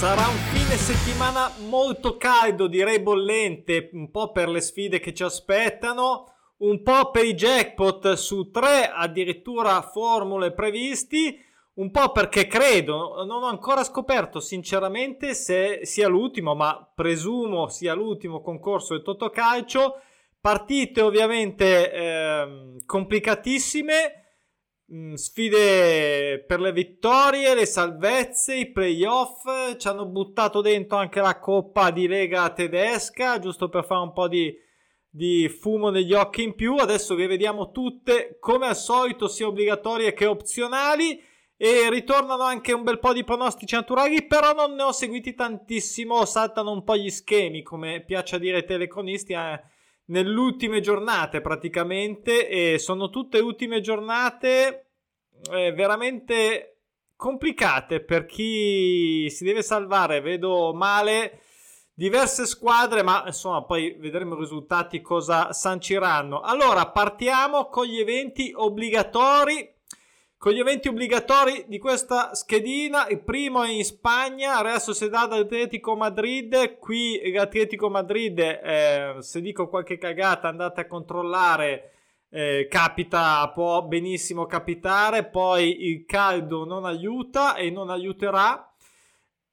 Sarà un fine settimana molto caldo, direi bollente, un po' per le sfide che ci aspettano, un po' per i jackpot su tre addirittura formule previsti, un po' perché credo, non ho ancora scoperto sinceramente se sia l'ultimo, ma presumo sia l'ultimo concorso del Totocalcio. Partite ovviamente eh, complicatissime sfide per le vittorie, le salvezze, i playoff. Ci hanno buttato dentro anche la coppa di Lega tedesca, giusto per fare un po' di, di fumo negli occhi in più. Adesso le vediamo tutte, come al solito, sia obbligatorie che opzionali. E ritornano anche un bel po' di pronostici naturali, però non ne ho seguiti tantissimo. Saltano un po' gli schemi, come piace dire ai telecronisti. Eh nelle ultime giornate praticamente e sono tutte ultime giornate eh, veramente complicate per chi si deve salvare. Vedo male diverse squadre, ma insomma poi vedremo i risultati cosa sanciranno. Allora partiamo con gli eventi obbligatori con gli eventi obbligatori di questa schedina, il primo è in Spagna, Real Sociedad Atletico Madrid, qui l'Atletico Madrid, eh, se dico qualche cagata andate a controllare, eh, capita, può benissimo capitare, poi il caldo non aiuta e non aiuterà,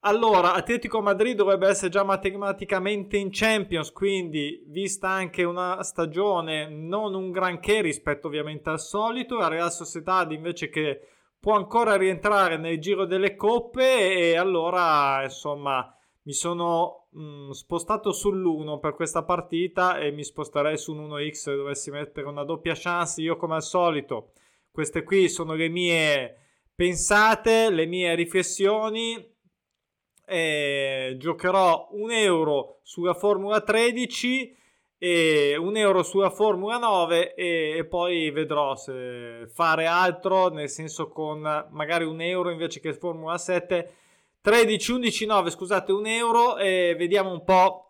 allora, Atletico Madrid dovrebbe essere già matematicamente in Champions, quindi vista anche una stagione non un granché rispetto ovviamente al solito, la Real Sociedad invece che può ancora rientrare nel giro delle coppe e allora insomma mi sono mh, mm, spostato sull'1 per questa partita e mi sposterei su un 1x se dovessi mettere una doppia chance io come al solito. Queste qui sono le mie pensate, le mie riflessioni eh, giocherò un euro sulla Formula 13 e un euro sulla Formula 9 e, e, poi vedrò se fare altro, nel senso con magari un euro invece che Formula 7. 13, 11, 9, scusate, un euro e vediamo un po'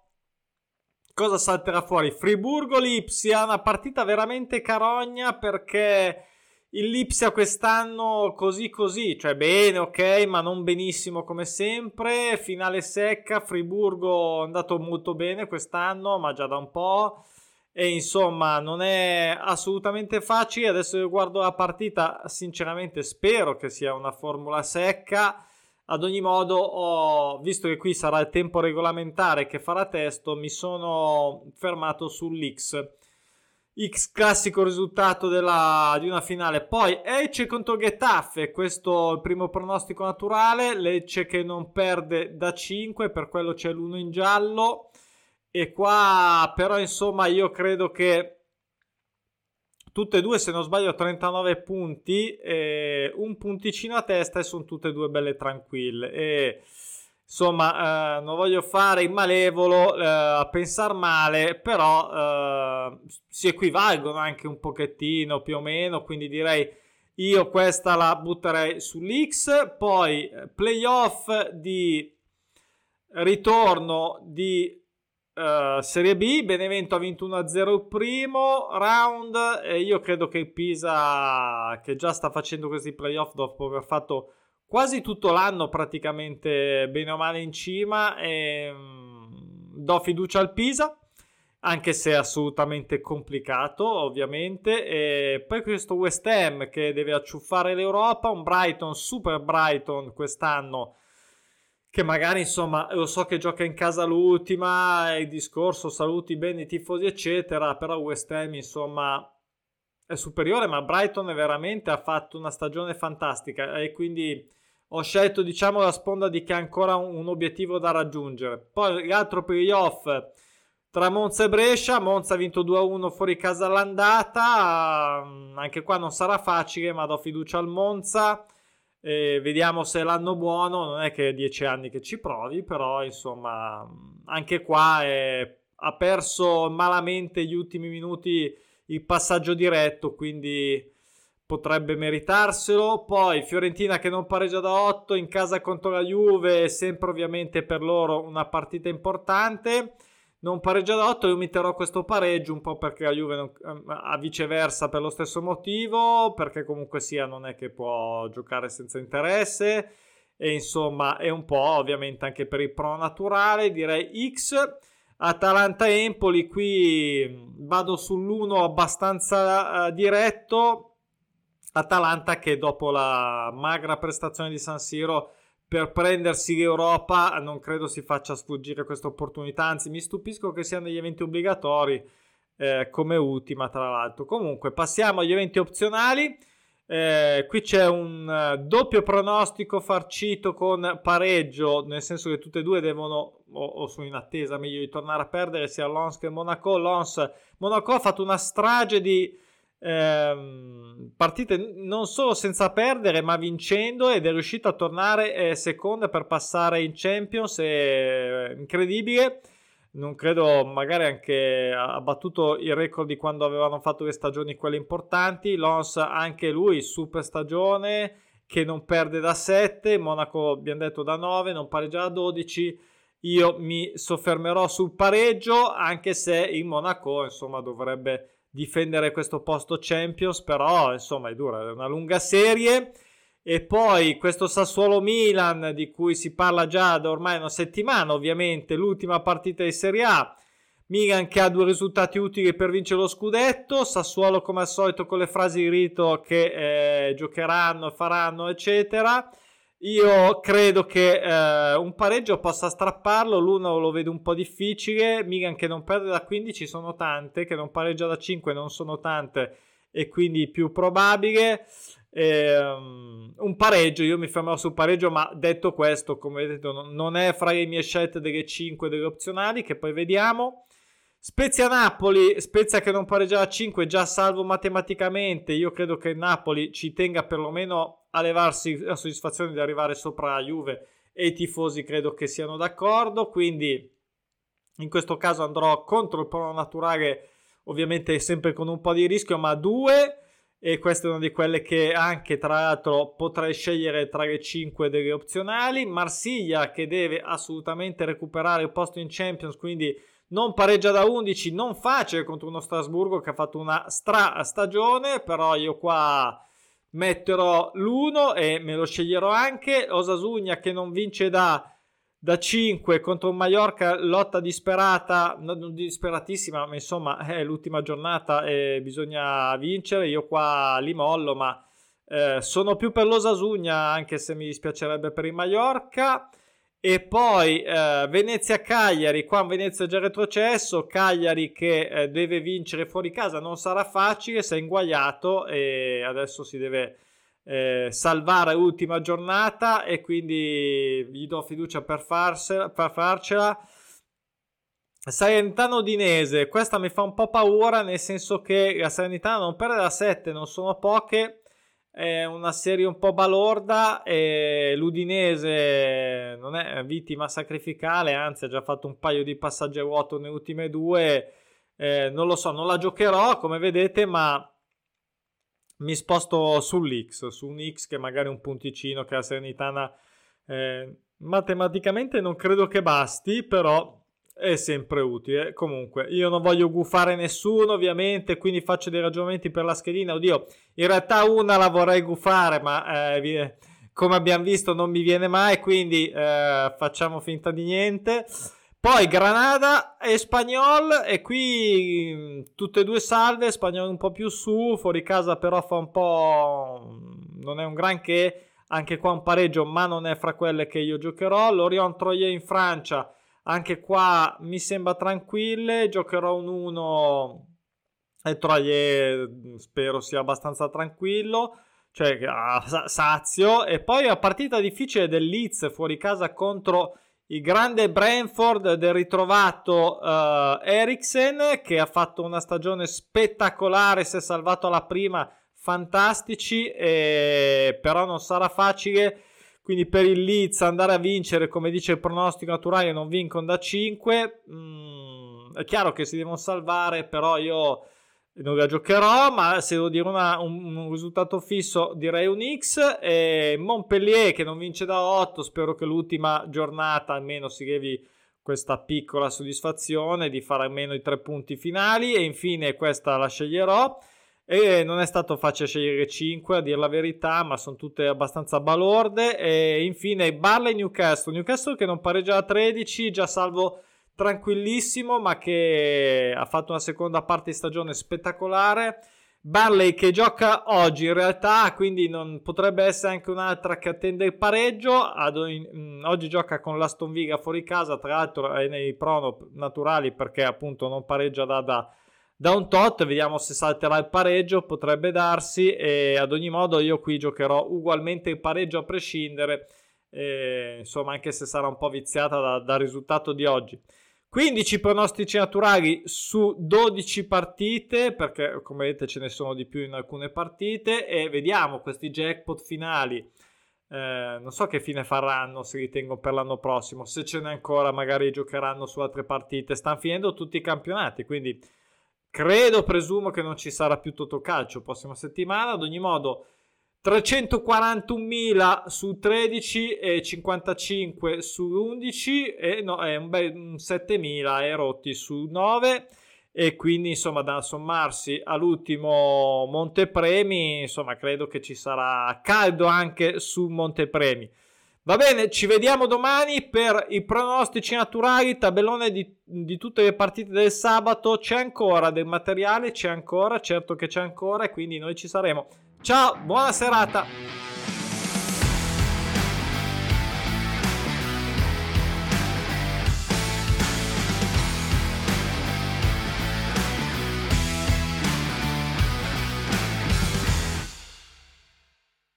cosa salterà fuori. Friburgo-Lipsia, una partita veramente carogna perché il Lipsia quest'anno così così, cioè bene, ok, ma non benissimo come sempre. Finale secca, Friburgo è andato molto bene quest'anno, ma già da un po'. E insomma, non è assolutamente facile. Adesso io guardo la partita, sinceramente spero che sia una formula secca. Ad ogni modo, ho, visto che qui sarà il tempo regolamentare che farà testo, mi sono fermato sull'X X classico risultato della, di una finale. Poi Lecce contro Getafe, questo è il primo pronostico naturale. Lecce che non perde da 5, per quello c'è l'uno in giallo. E qua però insomma io credo che tutte e due se non sbaglio 39 punti, un punticino a testa e sono tutte e due belle tranquille. E Insomma, eh, non voglio fare il malevolo eh, a pensare male, però eh, si equivalgono anche un pochettino più o meno, quindi direi io questa la butterei sull'X, poi playoff di ritorno di uh, Serie B, Benevento ha vinto 1-0 il primo round e io credo che il Pisa che già sta facendo questi playoff dopo aver fatto quasi tutto l'anno praticamente bene o male in cima e mm, do fiducia al Pisa anche se è assolutamente complicato ovviamente e poi questo West Ham che deve acciuffare l'Europa un Brighton super Brighton quest'anno che magari insomma lo so che gioca in casa l'ultima il discorso saluti bene i tifosi eccetera però West Ham insomma è superiore ma Brighton veramente ha fatto una stagione fantastica e quindi ho scelto diciamo la sponda di che ha ancora un, un obiettivo da raggiungere. Poi l'altro playoff tra Monza e Brescia, Monza ha vinto 2-1 fuori casa all'andata, mm, anche qua non sarà facile ma do fiducia al Monza. E vediamo se l'anno buono, non è che è dieci anni che ci provi, però insomma anche qua è, ha perso malamente gli ultimi minuti il passaggio diretto, quindi potrebbe meritarselo. Poi Fiorentina che non pareggia da 8 in casa contro la Juve, sempre ovviamente per loro una partita importante. Non pareggia da 8, io mi terrò questo pareggio un po' perché la Juve non, ehm, a viceversa per lo stesso motivo, perché comunque sia non è che può giocare senza interesse. e insomma è un po' ovviamente anche per il pro naturale direi X Atalanta-Empoli qui vado sull'1 abbastanza uh, diretto Atalanta che dopo la magra prestazione di San Siro per prendersi l'Europa non credo si faccia sfuggire questa opportunità anzi mi stupisco che siano degli eventi obbligatori eh, come ultima tra l'altro comunque passiamo agli eventi opzionali eh, qui c'è un uh, doppio pronostico farcito con pareggio, nel senso che tutte e due devono, o, o sono in attesa meglio di tornare a perdere, sia Lons che Monaco. Lons, Monaco ha fatto una strage di ehm, partite non solo senza perdere, ma vincendo ed è riuscito a tornare eh, seconda per passare in Champions. È incredibile. Non credo magari anche ha battuto il record di quando avevano fatto le stagioni quelle importanti. Lons anche lui super stagione che non perde da 7 Monaco abbiamo detto da 9 non pareggia da 12 io mi soffermerò sul pareggio anche se il Monaco insomma dovrebbe difendere questo posto Champions però insomma è dura è una lunga serie e poi questo Sassuolo Milan di cui si parla già da ormai una settimana, ovviamente l'ultima partita di Serie A. Milan che ha due risultati utili per vincere lo scudetto, Sassuolo come al solito con le frasi di rito che eh, giocheranno, faranno, eccetera. Io credo che eh, un pareggio possa strapparlo, l'uno lo vedo un po' difficile, Milan che non perde da 15 sono tante, che non pareggia da 5 non sono tante e quindi più probabile. Um, un pareggio, io mi fermerò sul pareggio, ma detto questo, come vedete, non è fra le mie scelte delle 5 delle opzionali, che poi vediamo. Spezia Napoli, Spezia che non pareggia a 5, già salvo matematicamente. Io credo che Napoli ci tenga perlomeno a levarsi la soddisfazione di arrivare sopra la Juve e i tifosi credo che siano d'accordo. Quindi in questo caso andrò contro il pro naturale, ovviamente sempre con un po' di rischio, ma 2 e questa è una di quelle che anche tra l'altro potrei scegliere tra le 5 delle opzionali. Marsiglia che deve assolutamente recuperare il posto in Champions, quindi non pareggia da 11, non facile contro uno Strasburgo che ha fatto una stra stagione, però io qua metterò l'1 e me lo sceglierò anche. Osasugna che non vince da da 5 contro un Mallorca, lotta disperata, non disperatissima, ma insomma è l'ultima giornata e bisogna vincere. Io qua li mollo, ma eh, sono più per l'Osasugna, anche se mi dispiacerebbe per il Mallorca. E poi eh, Venezia-Cagliari, qua Venezia è già retrocesso, Cagliari che eh, deve vincere fuori casa, non sarà facile, si è inguagliato e adesso si deve eh, salvare l'ultima giornata e quindi gli do fiducia per, farsela, per farcela. Salernitano Udinese, questa mi fa un po' paura nel senso che la Salernitana non perde da 7, non sono poche, è una serie un po' balorda e l'Udinese non è vittima sacrificale, anzi ha già fatto un paio di passaggi a vuoto nelle ultime due, eh, non lo so, non la giocherò come vedete, ma mi sposto sull'X, su un X che magari un punticino che la Serenitana eh, matematicamente non credo che basti, però è sempre utile. Comunque, io non voglio gufare nessuno, ovviamente, quindi faccio dei ragionamenti per la schedina. Oddio, in realtà una la vorrei gufare, ma eh, come abbiamo visto non mi viene mai, quindi eh, facciamo finta di niente. Poi Granada e Spagnol e qui mm, tutte e due salve, Spagnol un po' più su, fuori casa però fa un po'... Mm, non è un granché, anche qua un pareggio ma non è fra quelle che io giocherò. Lorient Troyer in Francia, anche qua mi sembra tranquille, giocherò un 1 e Troyer mm, spero sia abbastanza tranquillo cioè ah, sazio e poi la partita difficile del Leeds fuori casa contro il grande Brentford del ritrovato uh, Eriksen che ha fatto una stagione spettacolare, si è salvato alla prima, fantastici, e... però non sarà facile. Quindi per il Leeds andare a vincere, come dice il pronostico naturale, non vincono da 5. Mm, è chiaro che si devono salvare, però io non la giocherò, ma se devo dire una, un, un, risultato fisso direi un X. E Montpellier che non vince da 8, spero che l'ultima giornata almeno si levi questa piccola soddisfazione di fare almeno i tre punti finali. E infine questa la sceglierò. E non è stato facile scegliere 5 a dire la verità, ma sono tutte abbastanza balorde. E infine Barley Newcastle. Newcastle che non pareggia a 13, già salvo tranquillissimo, ma che ha fatto una seconda parte di stagione spettacolare. Barley che gioca oggi in realtà, quindi non potrebbe essere anche un'altra che attende il pareggio. Oggi, oggi gioca con l'Aston Villa fuori casa, tra l'altro è nei prono naturali perché appunto non pareggia da, da da un tot, vediamo se salterà il pareggio, potrebbe darsi e ad ogni modo io qui giocherò ugualmente il pareggio a prescindere, e, insomma anche se sarà un po' viziata da, dal risultato di oggi. 15 pronostici naturali su 12 partite, perché come vedete ce ne sono di più in alcune partite, e vediamo questi jackpot finali. Eh, non so che fine faranno, se ritengo per l'anno prossimo, se ce n'è ancora magari giocheranno su altre partite, stanno finendo tutti i campionati, quindi Credo, presumo che non ci sarà più Totocalcio prossima settimana. Ad ogni modo, 341.000 su 13 e 55 su 11 e no, è un bel 7.000 e rotti su 9 e quindi insomma da sommarsi all'ultimo Montepremi insomma credo che ci sarà caldo anche su Montepremi Va bene, ci vediamo domani per i pronostici naturali, tabellone di, di, tutte le partite del sabato. C'è ancora del materiale, c'è ancora, certo che c'è ancora e quindi noi ci saremo. Ciao, buona serata!